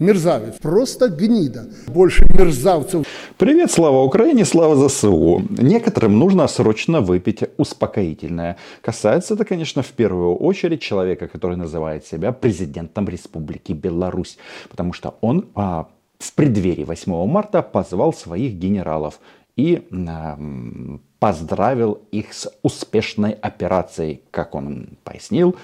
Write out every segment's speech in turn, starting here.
мерзавец, просто гнида. Больше мерзавцев. Привет, слава Украине, слава ЗСУ. Некоторым нужно срочно выпить успокоительное. Касается это, конечно, в первую очередь человека, который называет себя президентом Республики Беларусь. Потому что он а, в преддверии 8 марта позвал своих генералов и а, поздравил их с успешной операцией, как он пояснил,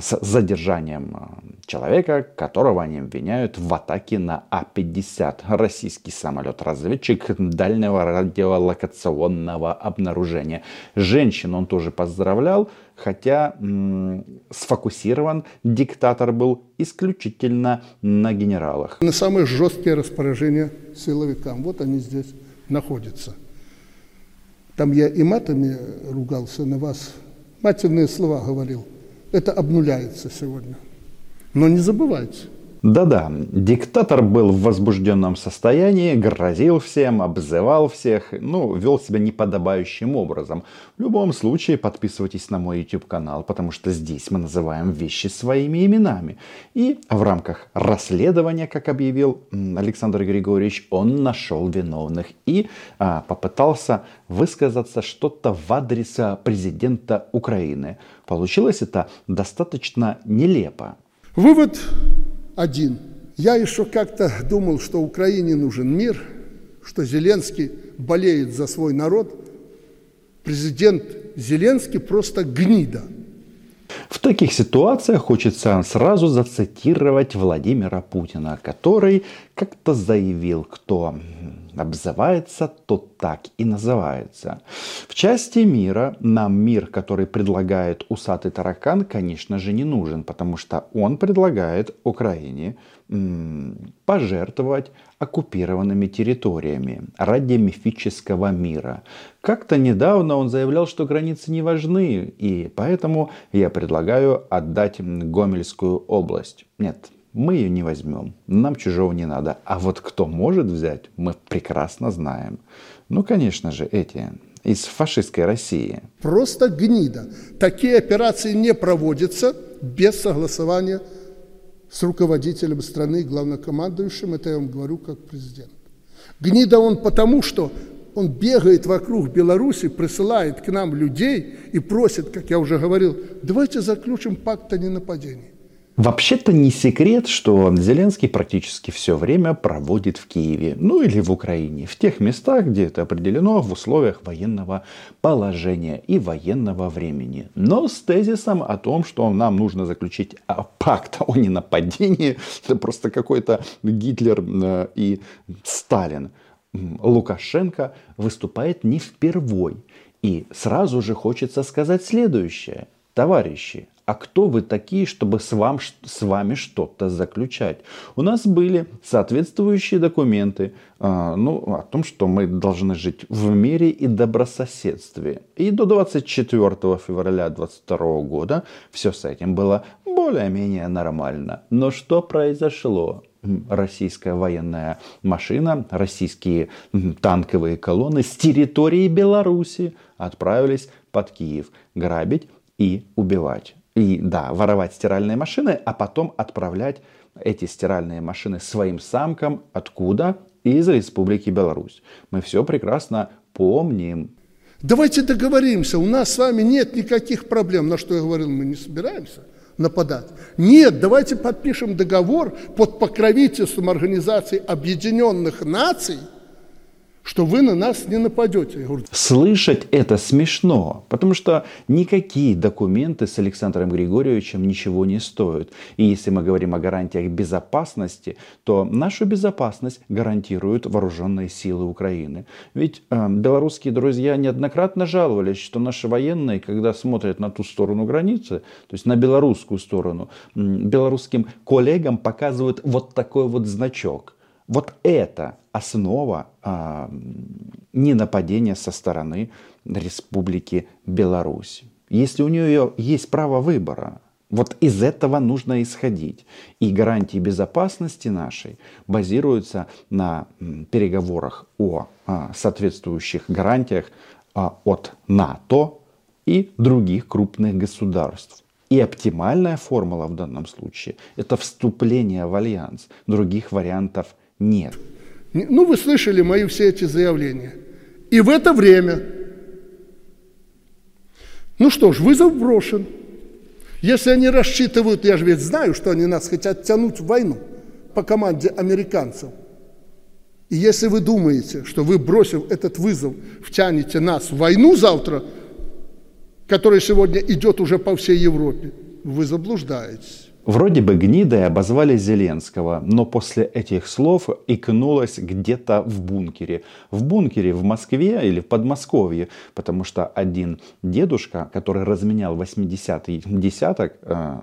с задержанием а, человека, которого они обвиняют в атаке на А-50, российский самолет-разведчик дальнего радиолокационного обнаружения. Женщин он тоже поздравлял, хотя м- сфокусирован диктатор был исключительно на генералах. На самые жесткие распоряжения силовикам. Вот они здесь находятся. Там я и матами ругался на вас, матерные слова говорил. Это обнуляется сегодня. Но не забывайте, да-да, диктатор был в возбужденном состоянии, грозил всем, обзывал всех, ну, вел себя неподобающим образом. В любом случае, подписывайтесь на мой YouTube канал, потому что здесь мы называем вещи своими именами. И в рамках расследования, как объявил Александр Григорьевич, он нашел виновных и а, попытался высказаться что-то в адрес президента Украины. Получилось это достаточно нелепо. Вывод один. Я еще как-то думал, что Украине нужен мир, что Зеленский болеет за свой народ. Президент Зеленский просто гнида. В таких ситуациях хочется сразу зацитировать Владимира Путина, который как-то заявил, кто обзывается, тот так и называется. В части мира нам мир, который предлагает усатый таракан, конечно же, не нужен, потому что он предлагает Украине пожертвовать оккупированными территориями ради мифического мира. Как-то недавно он заявлял, что границы не важны, и поэтому я предлагаю отдать Гомельскую область. Нет, мы ее не возьмем, нам чужого не надо. А вот кто может взять, мы прекрасно знаем. Ну, конечно же, эти из фашистской России. Просто гнида. Такие операции не проводятся без согласования с руководителем страны, главнокомандующим. Это я вам говорю как президент. Гнида он потому, что он бегает вокруг Беларуси, присылает к нам людей и просит, как я уже говорил, давайте заключим пакт о ненападении. Вообще-то не секрет, что Зеленский практически все время проводит в Киеве, ну или в Украине, в тех местах, где это определено в условиях военного положения и военного времени. Но с тезисом о том, что нам нужно заключить а, пакт о ненападении, это просто какой-то Гитлер э, и Сталин. Лукашенко выступает не впервой. И сразу же хочется сказать следующее. Товарищи, а кто вы такие, чтобы с, вам, с вами что-то заключать? У нас были соответствующие документы э, ну, о том, что мы должны жить в мире и добрососедстве. И до 24 февраля 2022 года все с этим было более-менее нормально. Но что произошло? российская военная машина, российские танковые колонны с территории Беларуси отправились под Киев грабить и убивать. И да, воровать стиральные машины, а потом отправлять эти стиральные машины своим самкам откуда? Из Республики Беларусь. Мы все прекрасно помним. Давайте договоримся, у нас с вами нет никаких проблем. На что я говорил, мы не собираемся нападать. Нет, давайте подпишем договор под покровительством Организации Объединенных Наций – что вы на нас не нападете. Я говорю, Слышать это смешно, потому что никакие документы с Александром Григорьевичем ничего не стоят. И если мы говорим о гарантиях безопасности, то нашу безопасность гарантируют вооруженные силы Украины. Ведь э, белорусские друзья неоднократно жаловались, что наши военные, когда смотрят на ту сторону границы, то есть на белорусскую сторону, белорусским коллегам показывают вот такой вот значок – вот это основа а, ненападения со стороны Республики Беларусь. Если у нее есть право выбора, вот из этого нужно исходить. И гарантии безопасности нашей базируются на переговорах о а, соответствующих гарантиях а, от НАТО и других крупных государств. И оптимальная формула в данном случае – это вступление в альянс. Других вариантов нет. Ну, вы слышали мои все эти заявления. И в это время, ну что ж, вызов брошен. Если они рассчитывают, я же ведь знаю, что они нас хотят тянуть в войну по команде американцев. И если вы думаете, что вы, бросив этот вызов, втянете нас в войну завтра, которая сегодня идет уже по всей Европе, вы заблуждаетесь. Вроде бы гнидой обозвали Зеленского, но после этих слов икнулось где-то в бункере. В бункере в Москве или в Подмосковье, потому что один дедушка, который разменял 80-й десяток, э,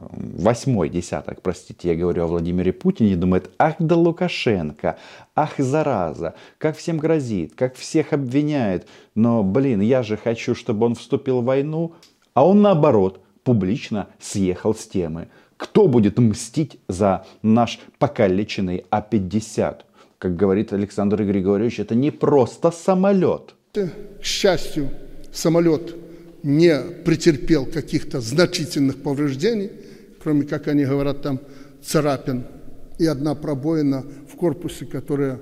десяток, простите, я говорю о Владимире Путине, думает, ах да Лукашенко, ах зараза, как всем грозит, как всех обвиняет, но, блин, я же хочу, чтобы он вступил в войну, а он наоборот, публично съехал с темы. Кто будет мстить за наш покалеченный А-50? Как говорит Александр Григорьевич, это не просто самолет. К счастью, самолет не претерпел каких-то значительных повреждений, кроме, как они говорят, там царапин и одна пробоина в корпусе, которая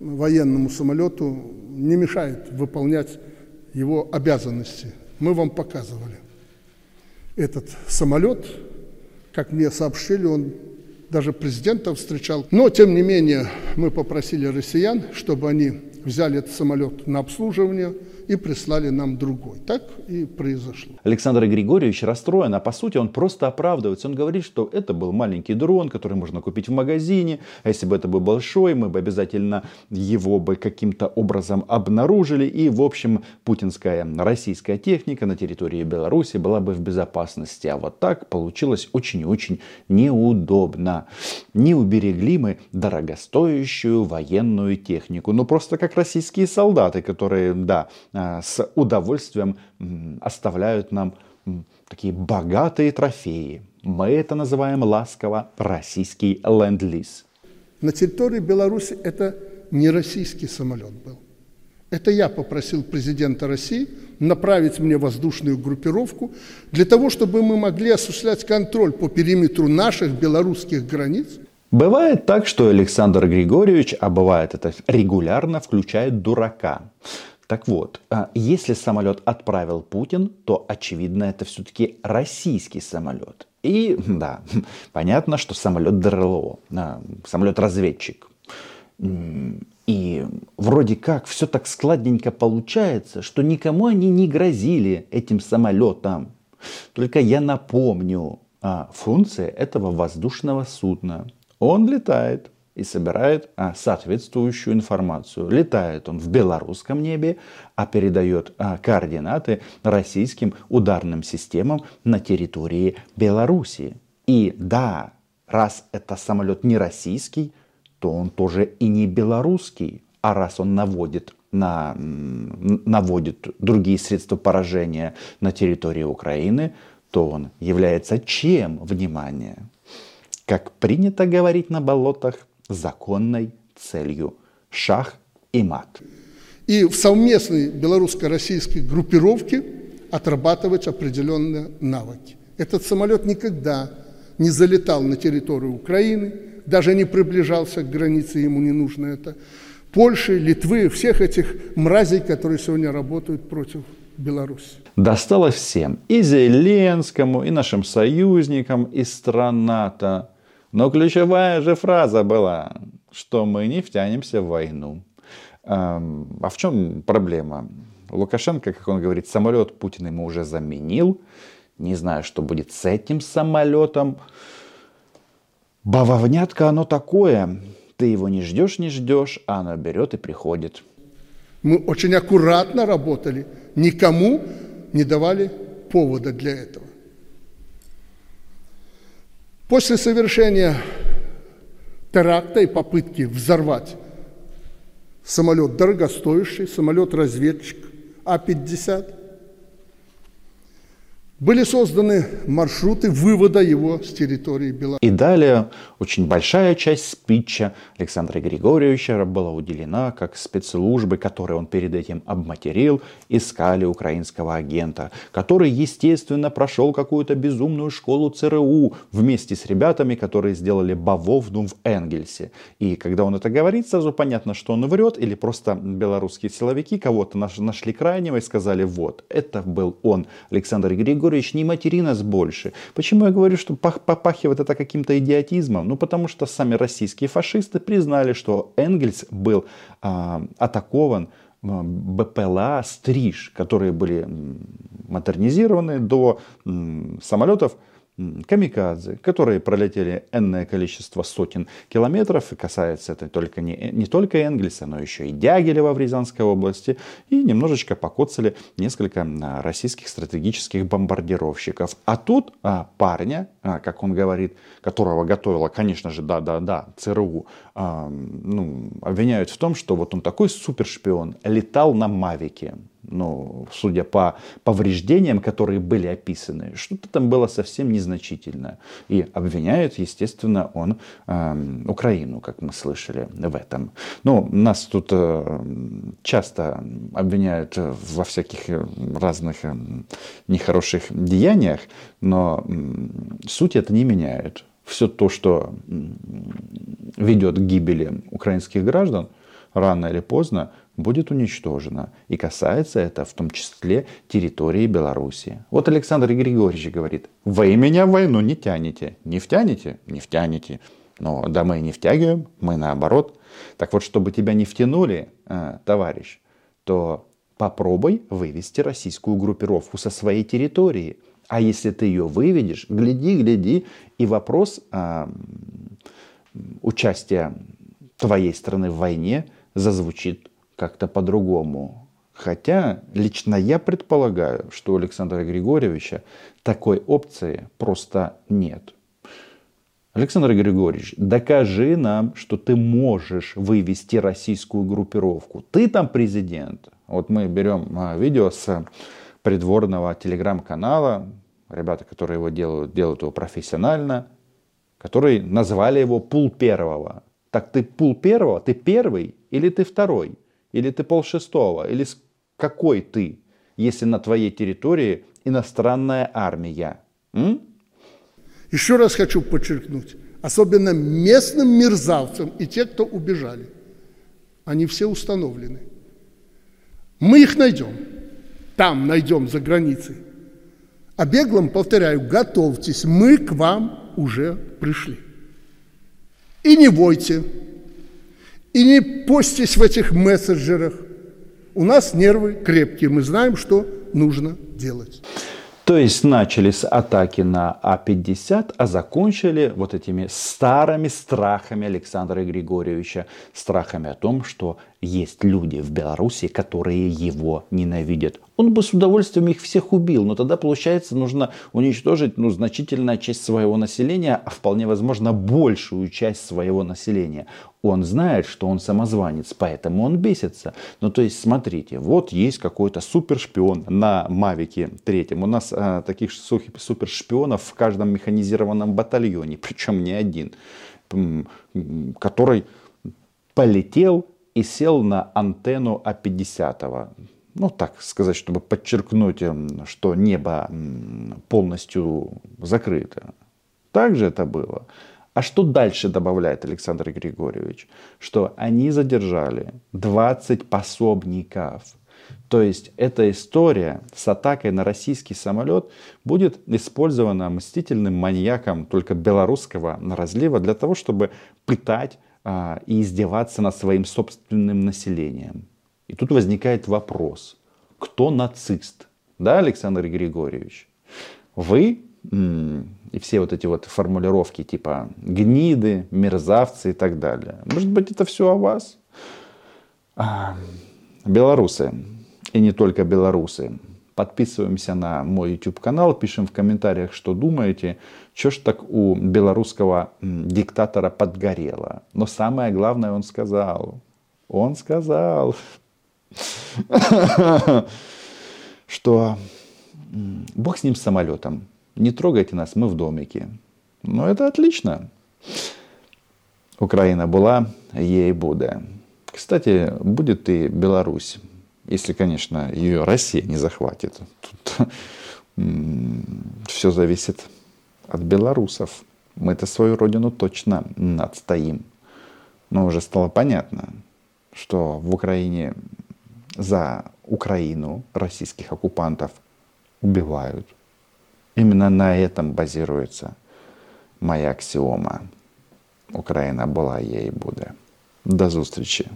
военному самолету не мешает выполнять его обязанности. Мы вам показывали этот самолет, как мне сообщили, он даже президента встречал. Но, тем не менее, мы попросили россиян, чтобы они взяли этот самолет на обслуживание – и прислали нам другой. Так и произошло. Александр Григорьевич расстроен, а по сути он просто оправдывается. Он говорит, что это был маленький дрон, который можно купить в магазине, а если бы это был большой, мы бы обязательно его бы каким-то образом обнаружили, и в общем путинская российская техника на территории Беларуси была бы в безопасности. А вот так получилось очень и очень неудобно. Не уберегли мы дорогостоящую военную технику. Ну просто как российские солдаты, которые, да, с удовольствием оставляют нам такие богатые трофеи. Мы это называем ласково российский ленд-лиз. На территории Беларуси это не российский самолет был. Это я попросил президента России направить мне воздушную группировку для того, чтобы мы могли осуществлять контроль по периметру наших белорусских границ. Бывает так, что Александр Григорьевич, а бывает это регулярно, включает дурака. Так вот, а если самолет отправил Путин, то, очевидно, это все-таки российский самолет. И, да, понятно, что самолет ДРЛО, а, самолет-разведчик. И вроде как все так складненько получается, что никому они не грозили этим самолетом. Только я напомню, а, функция этого воздушного судна. Он летает и собирает а, соответствующую информацию. Летает он в белорусском небе, а передает а, координаты российским ударным системам на территории Белоруссии. И да, раз это самолет не российский, то он тоже и не белорусский. А раз он наводит на, наводит другие средства поражения на территории Украины, то он является чем, внимание? Как принято говорить на болотах, законной целью. Шах и мат. И в совместной белорусско-российской группировке отрабатывать определенные навыки. Этот самолет никогда не залетал на территорию Украины, даже не приближался к границе, ему не нужно это. Польши, Литвы, всех этих мразей, которые сегодня работают против Беларуси. Досталось всем. И Зеленскому, и нашим союзникам из стран НАТО. Но ключевая же фраза была, что мы не втянемся в войну. А в чем проблема? Лукашенко, как он говорит, самолет Путин ему уже заменил. Не знаю, что будет с этим самолетом. Бавовнятка оно такое. Ты его не ждешь, не ждешь, а оно берет и приходит. Мы очень аккуратно работали. Никому не давали повода для этого. После совершения теракта и попытки взорвать самолет дорогостоящий, самолет-разведчик А-50, были созданы маршруты вывода его с территории Беларуси. И далее очень большая часть спича Александра Григорьевича была уделена, как спецслужбы, которые он перед этим обматерил, искали украинского агента, который, естественно, прошел какую-то безумную школу ЦРУ вместе с ребятами, которые сделали бавовну в Энгельсе. И когда он это говорит, сразу понятно, что он врет, или просто белорусские силовики кого-то нашли крайнего и сказали, вот, это был он, Александр Григорьевич, Григорьевич, не матери нас больше. Почему я говорю, что попахивает это каким-то идиотизмом? Ну, потому что сами российские фашисты признали, что Энгельс был а, атакован а, БПЛА «Стриж», которые были модернизированы до самолетов камикадзе, которые пролетели энное количество сотен километров, и касается это только не, не только Энгельса, но еще и Дягилева в Рязанской области, и немножечко покоцали несколько а, российских стратегических бомбардировщиков. А тут а, парня, как он говорит, которого готовила, конечно же, да-да-да, ЦРУ, а, ну, обвиняют в том, что вот он такой супершпион, летал на Мавике ну, судя по повреждениям, которые были описаны, что-то там было совсем незначительное. И обвиняет, естественно, он э, Украину, как мы слышали в этом. Ну, нас тут э, часто обвиняют во всяких разных э, нехороших деяниях, но суть это не меняет. Все то, что ведет к гибели украинских граждан, рано или поздно будет уничтожена. И касается это в том числе территории Беларуси. Вот Александр Григорьевич говорит, вы меня в войну не тянете. Не втянете? Не втянете. Но да мы не втягиваем, мы наоборот. Так вот, чтобы тебя не втянули, э, товарищ, то попробуй вывести российскую группировку со своей территории. А если ты ее выведешь, гляди, гляди, и вопрос э, участия твоей страны в войне зазвучит как-то по-другому. Хотя лично я предполагаю, что у Александра Григорьевича такой опции просто нет. Александр Григорьевич, докажи нам, что ты можешь вывести российскую группировку. Ты там президент. Вот мы берем а, видео с придворного телеграм-канала, ребята, которые его делают, делают его профессионально, которые назвали его пул первого. Так ты пул первого, ты первый или ты второй? Или ты полшестого? Или какой ты, если на твоей территории иностранная армия? М? Еще раз хочу подчеркнуть, особенно местным мерзавцам и те, кто убежали, они все установлены. Мы их найдем, там найдем за границей. А беглым, повторяю, готовьтесь, мы к вам уже пришли. И не бойте, и не постись в этих мессенджерах. У нас нервы крепкие, мы знаем, что нужно делать. То есть начали с атаки на А-50, а закончили вот этими старыми страхами Александра Григорьевича. Страхами о том, что есть люди в Беларуси, которые его ненавидят. Он бы с удовольствием их всех убил, но тогда, получается, нужно уничтожить ну, значительная часть своего населения, а вполне возможно большую часть своего населения. Он знает, что он самозванец, поэтому он бесится. Ну, то есть, смотрите, вот есть какой-то супершпион на Мавике третьем. У нас а, таких супершпионов в каждом механизированном батальоне, причем не один, который полетел и сел на антенну А-50. Ну, так сказать, чтобы подчеркнуть, эм, что небо полностью закрыто. Так же это было. А что дальше добавляет Александр Григорьевич? Что они задержали 20 пособников. То есть эта история с атакой на российский самолет будет использована мстительным маньяком только белорусского разлива для того, чтобы пытать а, и издеваться над своим собственным населением. И тут возникает вопрос, кто нацист? Да, Александр Григорьевич? Вы и все вот эти вот формулировки типа гниды, мерзавцы и так далее. Может быть, это все о вас? А, белорусы, и не только белорусы, подписываемся на мой YouTube канал, пишем в комментариях, что думаете, что ж так у белорусского диктатора подгорело. Но самое главное он сказал. Он сказал, что Бог с ним с самолетом. Не трогайте нас, мы в домике. Ну, это отлично. Украина была, ей будет. Кстати, будет и Беларусь. Если, конечно, ее Россия не захватит. Тут все зависит от белорусов. Мы-то свою родину точно надстоим. Но уже стало понятно, что в Украине за Украину российских оккупантов убивают. Именно на этом базируется моя аксиома. Україна була, є і буде. До зустрічі!